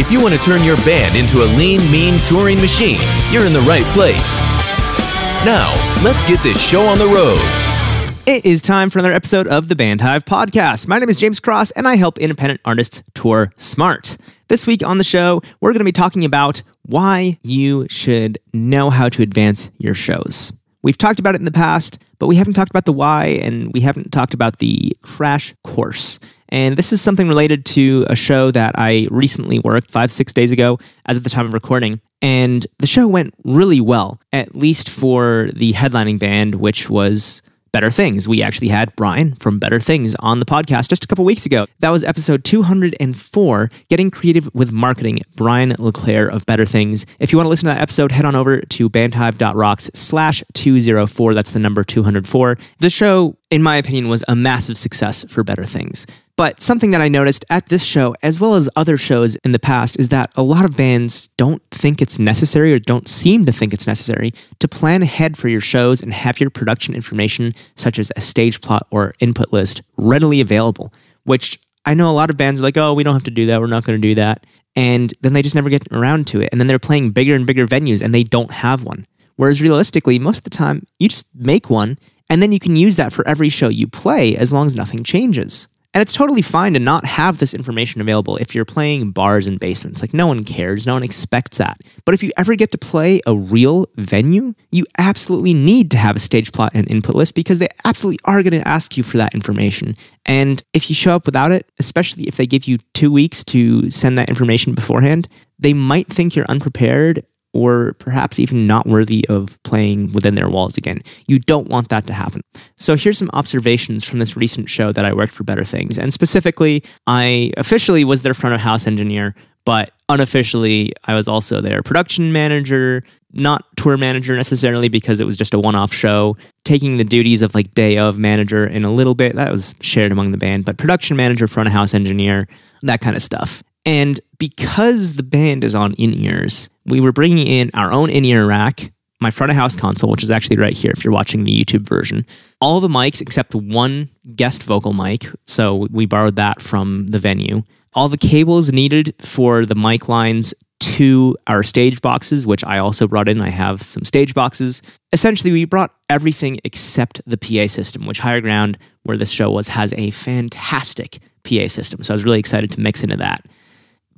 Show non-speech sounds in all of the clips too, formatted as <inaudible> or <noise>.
If you want to turn your band into a lean, mean touring machine, you're in the right place. Now, let's get this show on the road. It is time for another episode of the Bandhive Podcast. My name is James Cross, and I help independent artists tour smart. This week on the show, we're going to be talking about why you should know how to advance your shows. We've talked about it in the past, but we haven't talked about the why, and we haven't talked about the crash course. And this is something related to a show that I recently worked five, six days ago, as of the time of recording. And the show went really well, at least for the headlining band, which was Better Things. We actually had Brian from Better Things on the podcast just a couple weeks ago. That was episode 204, Getting Creative with Marketing, Brian LeClaire of Better Things. If you want to listen to that episode, head on over to bandhive.rocks slash 204. That's the number 204. The show, in my opinion, was a massive success for Better Things. But something that I noticed at this show, as well as other shows in the past, is that a lot of bands don't think it's necessary or don't seem to think it's necessary to plan ahead for your shows and have your production information, such as a stage plot or input list, readily available. Which I know a lot of bands are like, oh, we don't have to do that. We're not going to do that. And then they just never get around to it. And then they're playing bigger and bigger venues and they don't have one. Whereas realistically, most of the time, you just make one and then you can use that for every show you play as long as nothing changes. And it's totally fine to not have this information available if you're playing bars and basements. Like, no one cares, no one expects that. But if you ever get to play a real venue, you absolutely need to have a stage plot and input list because they absolutely are going to ask you for that information. And if you show up without it, especially if they give you two weeks to send that information beforehand, they might think you're unprepared or perhaps even not worthy of playing within their walls again. You don't want that to happen. So here's some observations from this recent show that I worked for Better Things. And specifically, I officially was their front of house engineer, but unofficially, I was also their production manager, not tour manager necessarily because it was just a one off show, taking the duties of like day of manager in a little bit. That was shared among the band, but production manager, front of house engineer, that kind of stuff. And because the band is on in ears, we were bringing in our own in ear rack, my front of house console, which is actually right here if you're watching the YouTube version, all the mics except one guest vocal mic. So we borrowed that from the venue. All the cables needed for the mic lines to our stage boxes, which I also brought in. I have some stage boxes. Essentially, we brought everything except the PA system, which Higher Ground, where this show was, has a fantastic PA system. So I was really excited to mix into that.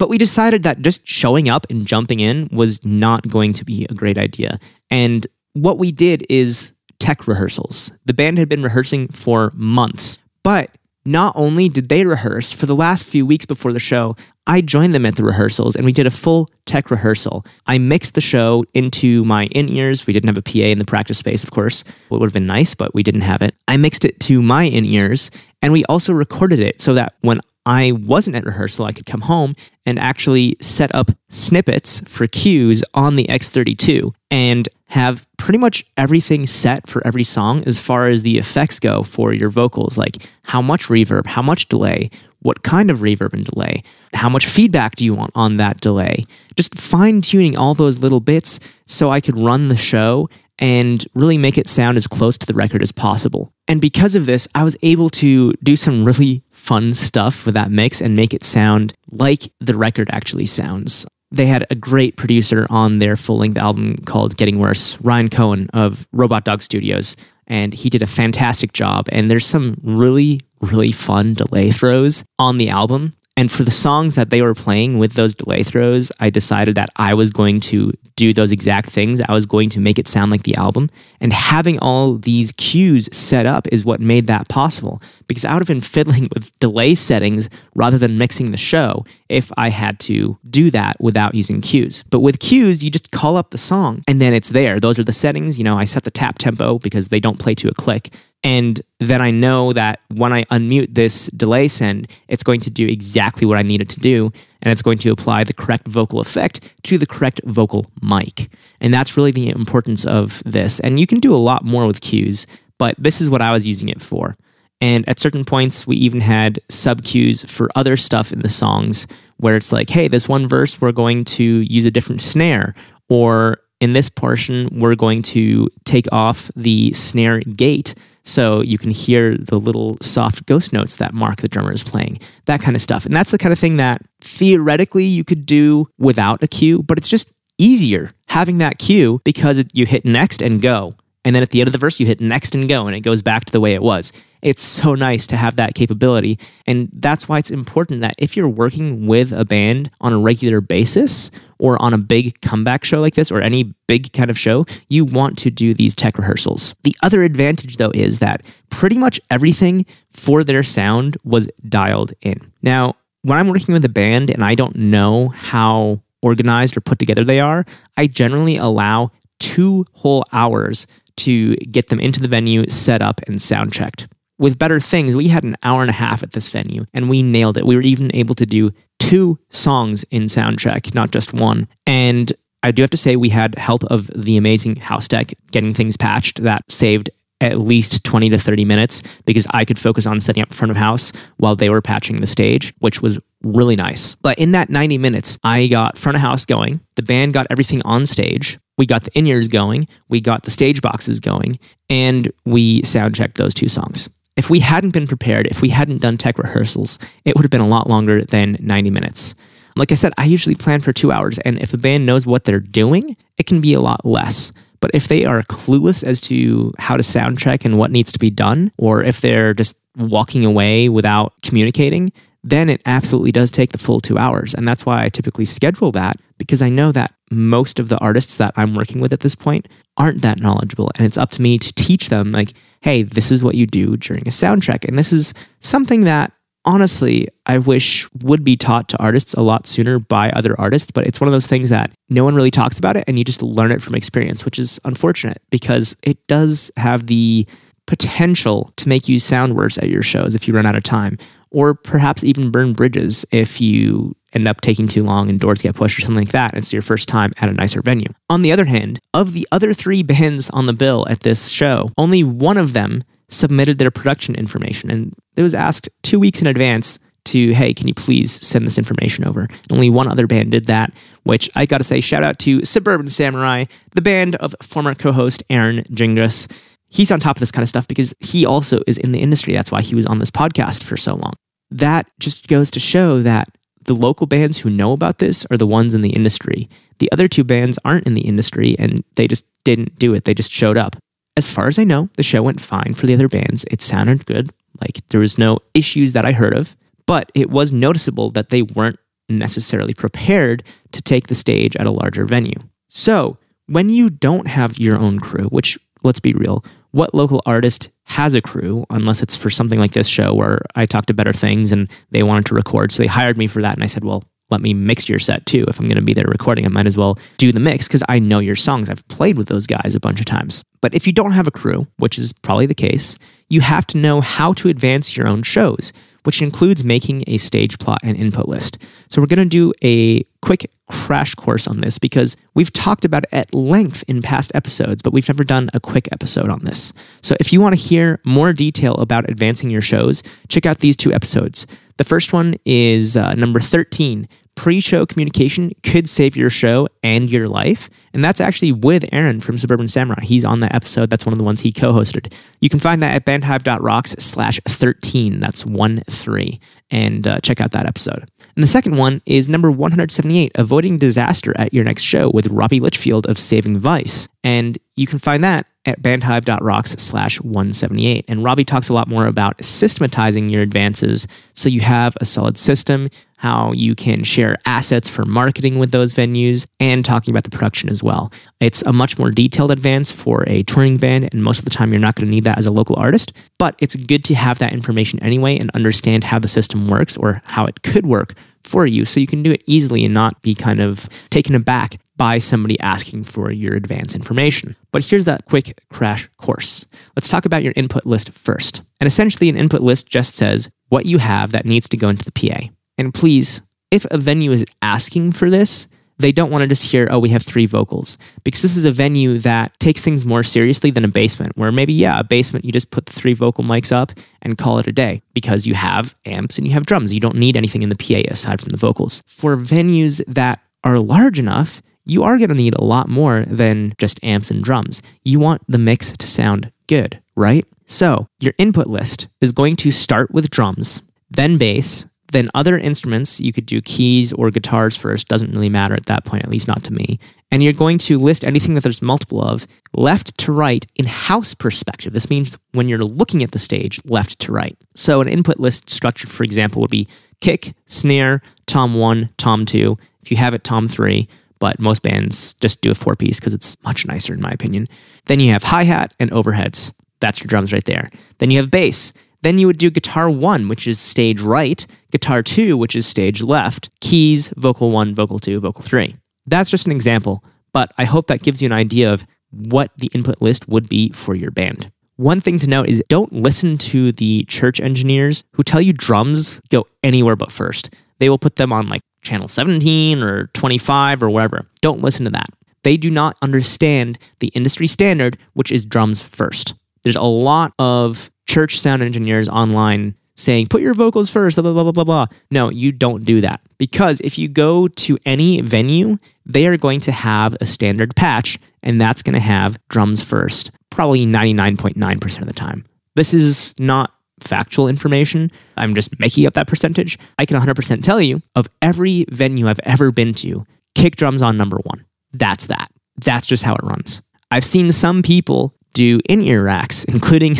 But we decided that just showing up and jumping in was not going to be a great idea. And what we did is tech rehearsals. The band had been rehearsing for months, but not only did they rehearse for the last few weeks before the show, I joined them at the rehearsals and we did a full tech rehearsal. I mixed the show into my in ears. We didn't have a PA in the practice space, of course. It would have been nice, but we didn't have it. I mixed it to my in ears and we also recorded it so that when I wasn't at rehearsal, I could come home and actually set up snippets for cues on the X32 and have pretty much everything set for every song as far as the effects go for your vocals, like how much reverb, how much delay, what kind of reverb and delay, how much feedback do you want on that delay. Just fine tuning all those little bits so I could run the show and really make it sound as close to the record as possible. And because of this, I was able to do some really fun stuff with that mix and make it sound like the record actually sounds. They had a great producer on their full length album called Getting Worse, Ryan Cohen of Robot Dog Studios, and he did a fantastic job. And there's some really, really fun delay throws on the album And for the songs that they were playing with those delay throws, I decided that I was going to do those exact things. I was going to make it sound like the album. And having all these cues set up is what made that possible. Because I would have been fiddling with delay settings rather than mixing the show if I had to do that without using cues. But with cues, you just call up the song and then it's there. Those are the settings. You know, I set the tap tempo because they don't play to a click. And then I know that when I unmute this delay send, it's going to do exactly what I need it to do. And it's going to apply the correct vocal effect to the correct vocal mic. And that's really the importance of this. And you can do a lot more with cues, but this is what I was using it for. And at certain points, we even had sub cues for other stuff in the songs where it's like, hey, this one verse, we're going to use a different snare. Or in this portion, we're going to take off the snare gate so you can hear the little soft ghost notes that Mark, the drummer, is playing, that kind of stuff. And that's the kind of thing that theoretically you could do without a cue, but it's just easier having that cue because you hit next and go. And then at the end of the verse, you hit next and go, and it goes back to the way it was. It's so nice to have that capability. And that's why it's important that if you're working with a band on a regular basis or on a big comeback show like this or any big kind of show, you want to do these tech rehearsals. The other advantage, though, is that pretty much everything for their sound was dialed in. Now, when I'm working with a band and I don't know how organized or put together they are, I generally allow two whole hours to get them into the venue, set up, and sound checked. With better things, we had an hour and a half at this venue and we nailed it. We were even able to do two songs in sound check, not just one. And I do have to say, we had help of the amazing house tech getting things patched that saved at least 20 to 30 minutes because I could focus on setting up front of house while they were patching the stage, which was really nice. But in that 90 minutes, I got front of house going. The band got everything on stage. We got the in ears going. We got the stage boxes going. And we sound checked those two songs. If we hadn't been prepared, if we hadn't done tech rehearsals, it would have been a lot longer than 90 minutes. Like I said, I usually plan for two hours. And if a band knows what they're doing, it can be a lot less. But if they are clueless as to how to sound check and what needs to be done, or if they're just walking away without communicating, then it absolutely does take the full two hours. And that's why I typically schedule that because I know that most of the artists that I'm working with at this point aren't that knowledgeable. And it's up to me to teach them, like, hey, this is what you do during a sound check. And this is something that honestly, I wish would be taught to artists a lot sooner by other artists, but it's one of those things that no one really talks about it and you just learn it from experience, which is unfortunate because it does have the potential to make you sound worse at your shows if you run out of time, or perhaps even burn bridges if you end up taking too long and doors get pushed or something like that. It's your first time at a nicer venue. On the other hand, of the other three bands on the bill at this show, only one of them submitted their production information and it was asked two weeks in advance to hey can you please send this information over and only one other band did that which i gotta say shout out to suburban samurai the band of former co-host aaron gingras he's on top of this kind of stuff because he also is in the industry that's why he was on this podcast for so long that just goes to show that the local bands who know about this are the ones in the industry the other two bands aren't in the industry and they just didn't do it they just showed up as far as I know, the show went fine for the other bands. It sounded good. Like there was no issues that I heard of, but it was noticeable that they weren't necessarily prepared to take the stage at a larger venue. So, when you don't have your own crew, which let's be real, what local artist has a crew unless it's for something like this show where I talked to Better Things and they wanted to record. So they hired me for that. And I said, well, let me mix your set too. If I'm going to be there recording, I might as well do the mix because I know your songs. I've played with those guys a bunch of times. But if you don't have a crew, which is probably the case, you have to know how to advance your own shows, which includes making a stage plot and input list. So we're going to do a quick crash course on this because we've talked about it at length in past episodes, but we've never done a quick episode on this. So if you want to hear more detail about advancing your shows, check out these two episodes. The first one is uh, number 13 Pre show communication could save your show and your life. And that's actually with Aaron from Suburban Samurai. He's on that episode. That's one of the ones he co hosted. You can find that at bandhive.rocks slash 13. That's 1 3. And uh, check out that episode. And the second one is number 178 Avoiding Disaster at Your Next Show with Robbie Litchfield of Saving Vice. And you can find that at bandhive.rocks slash 178. And Robbie talks a lot more about systematizing your advances so you have a solid system, how you can share assets for marketing with those venues, and talking about the production as well. It's a much more detailed advance for a touring band, and most of the time you're not going to need that as a local artist, but it's good to have that information anyway and understand how the system works or how it could work for you so you can do it easily and not be kind of taken aback by somebody asking for your advance information. But here's that quick crash course. Let's talk about your input list first. And essentially, an input list just says what you have that needs to go into the PA. And please, if a venue is asking for this, they don't want to just hear, oh, we have three vocals. Because this is a venue that takes things more seriously than a basement, where maybe, yeah, a basement, you just put the three vocal mics up and call it a day because you have amps and you have drums. You don't need anything in the PA aside from the vocals. For venues that are large enough, you are going to need a lot more than just amps and drums. You want the mix to sound good, right? So, your input list is going to start with drums, then bass, then other instruments, you could do keys or guitars first, doesn't really matter at that point, at least not to me. And you're going to list anything that there's multiple of left to right in house perspective. This means when you're looking at the stage, left to right. So an input list structure, for example, would be kick, snare, tom one, tom two. If you have it, tom three, but most bands just do a four piece because it's much nicer in my opinion. Then you have hi hat and overheads. That's your drums right there. Then you have bass. Then you would do guitar one, which is stage right, guitar two, which is stage left, keys, vocal one, vocal two, vocal three. That's just an example, but I hope that gives you an idea of what the input list would be for your band. One thing to note is don't listen to the church engineers who tell you drums go anywhere but first. They will put them on like channel 17 or 25 or whatever. Don't listen to that. They do not understand the industry standard, which is drums first. There's a lot of church sound engineers online saying, put your vocals first, blah, blah, blah, blah, blah. No, you don't do that. Because if you go to any venue, they are going to have a standard patch, and that's going to have drums first, probably 99.9% of the time. This is not factual information. I'm just making up that percentage. I can 100% tell you of every venue I've ever been to, kick drums on number one. That's that. That's just how it runs. I've seen some people do in ear racks, <laughs> including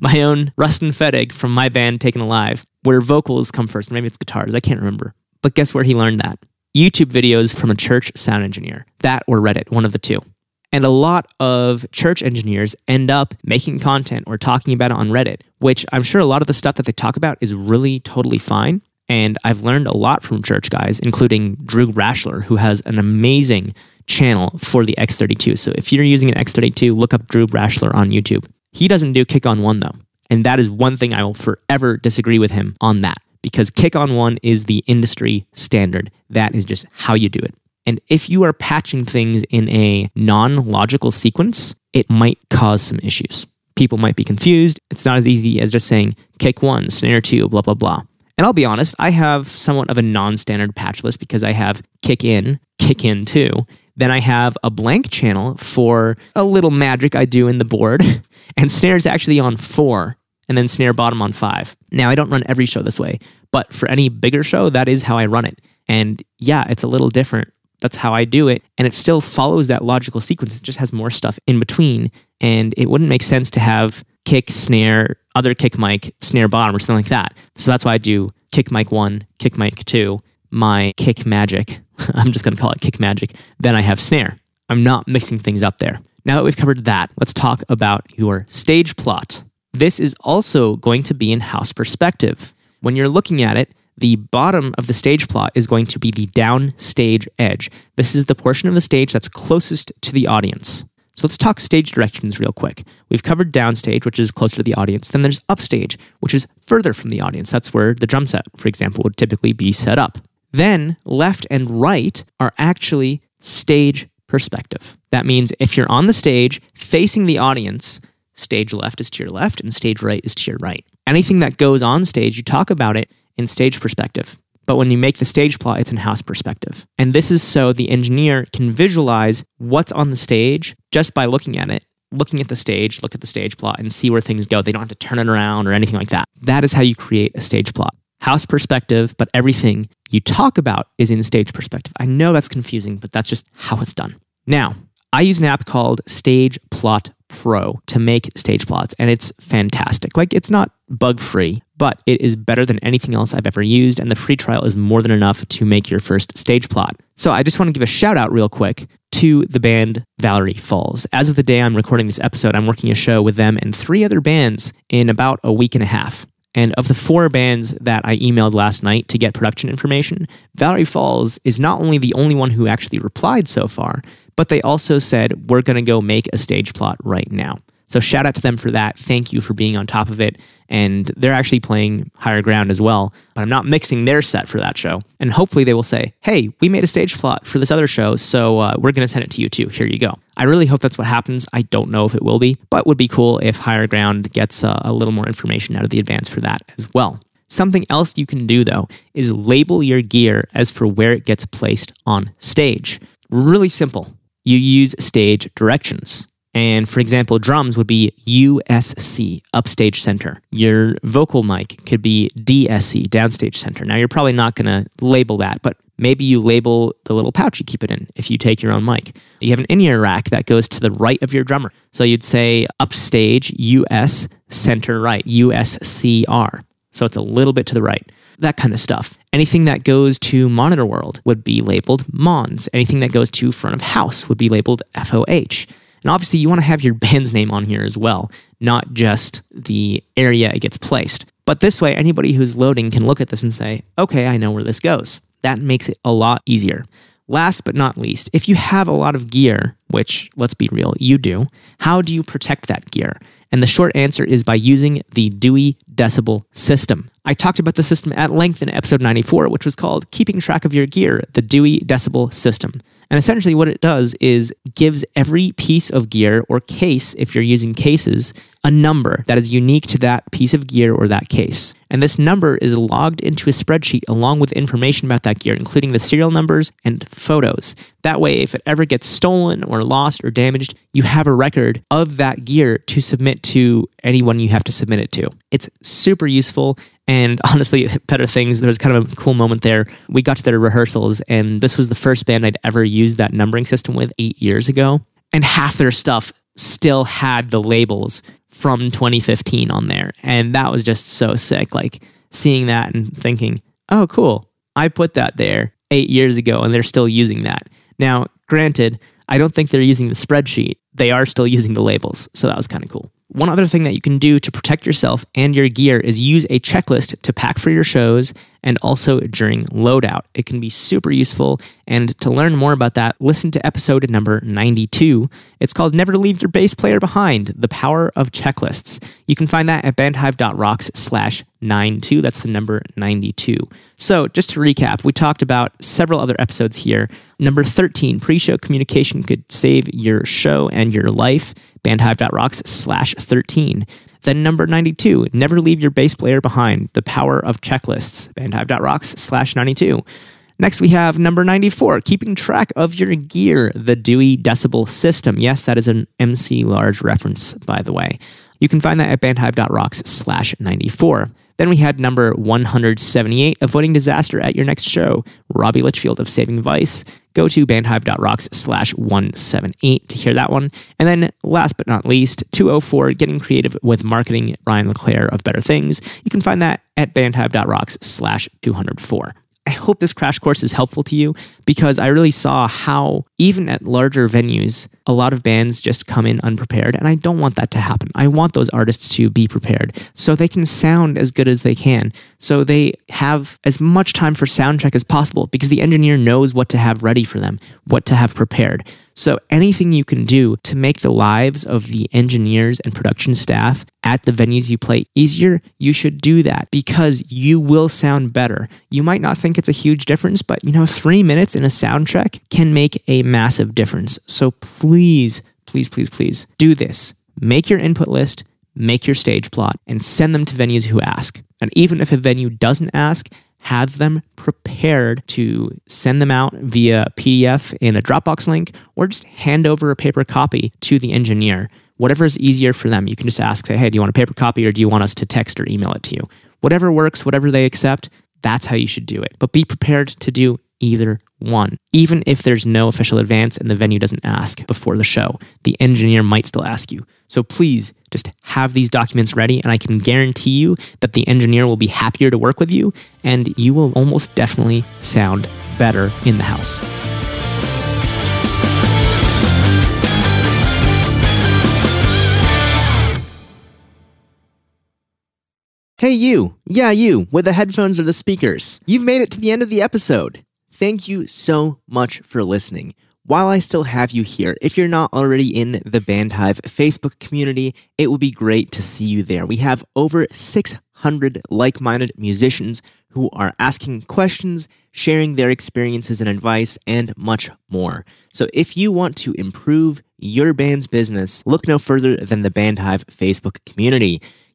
my own Rustin Fedig from my band Taken Alive, where vocals come first. Maybe it's guitars. I can't remember. But guess where he learned that? YouTube videos from a church sound engineer. That or Reddit, one of the two. And a lot of church engineers end up making content or talking about it on Reddit, which I'm sure a lot of the stuff that they talk about is really totally fine. And I've learned a lot from church guys, including Drew Brashler, who has an amazing channel for the X32. So if you're using an X32, look up Drew Brashler on YouTube. He doesn't do kick on one though. And that is one thing I will forever disagree with him on that because kick on one is the industry standard. That is just how you do it. And if you are patching things in a non logical sequence, it might cause some issues. People might be confused. It's not as easy as just saying kick one, snare two, blah, blah, blah. And I'll be honest, I have somewhat of a non standard patch list because I have kick in, kick in two, then I have a blank channel for a little magic I do in the board, <laughs> and snare is actually on four, and then snare bottom on five. Now, I don't run every show this way, but for any bigger show, that is how I run it. And yeah, it's a little different. That's how I do it. And it still follows that logical sequence. It just has more stuff in between. And it wouldn't make sense to have kick, snare, other kick mic, snare bottom, or something like that. So that's why I do kick mic one, kick mic two, my kick magic. <laughs> I'm just going to call it kick magic. Then I have snare. I'm not mixing things up there. Now that we've covered that, let's talk about your stage plot. This is also going to be in house perspective. When you're looking at it, the bottom of the stage plot is going to be the downstage edge. This is the portion of the stage that's closest to the audience. So let's talk stage directions real quick. We've covered downstage, which is closer to the audience. Then there's upstage, which is further from the audience. That's where the drum set, for example, would typically be set up. Then left and right are actually stage perspective. That means if you're on the stage facing the audience, stage left is to your left and stage right is to your right. Anything that goes on stage, you talk about it in stage perspective. But when you make the stage plot, it's in house perspective. And this is so the engineer can visualize what's on the stage just by looking at it, looking at the stage, look at the stage plot, and see where things go. They don't have to turn it around or anything like that. That is how you create a stage plot house perspective, but everything you talk about is in stage perspective. I know that's confusing, but that's just how it's done. Now, I use an app called Stage Plot Pro to make stage plots, and it's fantastic. Like, it's not bug free, but it is better than anything else I've ever used, and the free trial is more than enough to make your first stage plot. So, I just want to give a shout out real quick to the band Valerie Falls. As of the day I'm recording this episode, I'm working a show with them and three other bands in about a week and a half. And of the four bands that I emailed last night to get production information, Valerie Falls is not only the only one who actually replied so far, but they also said, We're going to go make a stage plot right now. So shout out to them for that. Thank you for being on top of it. And they're actually playing higher ground as well, but I'm not mixing their set for that show. And hopefully they will say, hey, we made a stage plot for this other show, so uh, we're going to send it to you too. Here you go. I really hope that's what happens. I don't know if it will be, but would be cool if higher ground gets uh, a little more information out of the advance for that as well. Something else you can do though is label your gear as for where it gets placed on stage. Really simple. You use stage directions. And for example, drums would be USC, upstage center. Your vocal mic could be DSC, downstage center. Now, you're probably not going to label that, but maybe you label the little pouch you keep it in if you take your own mic. You have an in ear rack that goes to the right of your drummer. So you'd say upstage US, center right, USCR. So it's a little bit to the right that kind of stuff. Anything that goes to monitor world would be labeled MONS. Anything that goes to front of house would be labeled FOH. And obviously, you want to have your <laughs> band's name on here as well, not just the area it gets placed. But this way, anybody who's loading can look at this and say, okay, I know where this goes. That makes it a lot easier. Last but not least, if you have a lot of gear, which let's be real, you do, how do you protect that gear? And the short answer is by using the Dewey Decibel system. I talked about the system at length in episode 94, which was called Keeping Track of Your Gear, the Dewey Decibel system. And essentially, what it does is gives every piece of gear or case, if you're using cases, a number that is unique to that piece of gear or that case. And this number is logged into a spreadsheet along with information about that gear, including the serial numbers and photos. That way, if it ever gets stolen or lost or damaged, you have a record of that gear to submit to anyone you have to submit it to. It's super useful. And <laughs> honestly, better things. There was kind of a cool moment there. We got to their rehearsals, and this was the first band I'd ever used that numbering system with eight years ago. And half their stuff still had the labels from 2015 on there. And that was just so sick. Like seeing that and thinking, oh, cool. I put that there eight years ago, and they're still using that. Now, granted, I don't think they're using the spreadsheet. They are still using the labels. So that was kind of cool. One other thing that you can do to protect yourself and your gear is use a checklist to pack for your shows and also during loadout. It can be super useful. And to learn more about that, listen to episode number 92. It's called Never Leave Your Bass Player Behind The Power of Checklists. You can find that at bandhive.rocks slash 92. That's the number 92. So, just to recap, we talked about several other episodes here. Number 13, pre show communication could save your show and your life bandhive.rocks slash 13. Then number 92, never leave your bass player behind, the power of checklists, bandhive.rocks slash 92. Next, we have number 94, keeping track of your gear, the Dewey Decibel System. Yes, that is an MC Lars reference, by the way. You can find that at bandhive.rocks slash 94. Then we had number 178, Avoiding Disaster at Your Next Show, Robbie Litchfield of Saving Vice. Go to bandhive.rocks slash 178 to hear that one. And then last but not least, 204, Getting Creative with Marketing, Ryan LeClaire of Better Things. You can find that at bandhive.rocks slash 204. I hope this crash course is helpful to you because I really saw how, even at larger venues, a lot of bands just come in unprepared. And I don't want that to happen. I want those artists to be prepared so they can sound as good as they can. So they have as much time for sound check as possible because the engineer knows what to have ready for them, what to have prepared. So, anything you can do to make the lives of the engineers and production staff at the venues you play easier, you should do that because you will sound better. You might not think it's a huge difference, but you know, three minutes in a sound check can make a massive difference. So, please, please, please, please do this. Make your input list, make your stage plot, and send them to venues who ask. And even if a venue doesn't ask, have them prepared to send them out via PDF in a Dropbox link or just hand over a paper copy to the engineer. Whatever is easier for them. You can just ask, say, hey, do you want a paper copy or do you want us to text or email it to you? Whatever works, whatever they accept, that's how you should do it. But be prepared to do either one. Even if there's no official advance and the venue doesn't ask before the show, the engineer might still ask you. So please just have these documents ready, and I can guarantee you that the engineer will be happier to work with you, and you will almost definitely sound better in the house. Hey, you. Yeah, you, with the headphones or the speakers. You've made it to the end of the episode. Thank you so much for listening. While I still have you here, if you're not already in the Bandhive Facebook community, it would be great to see you there. We have over 600 like minded musicians who are asking questions, sharing their experiences and advice, and much more. So if you want to improve your band's business, look no further than the Bandhive Facebook community.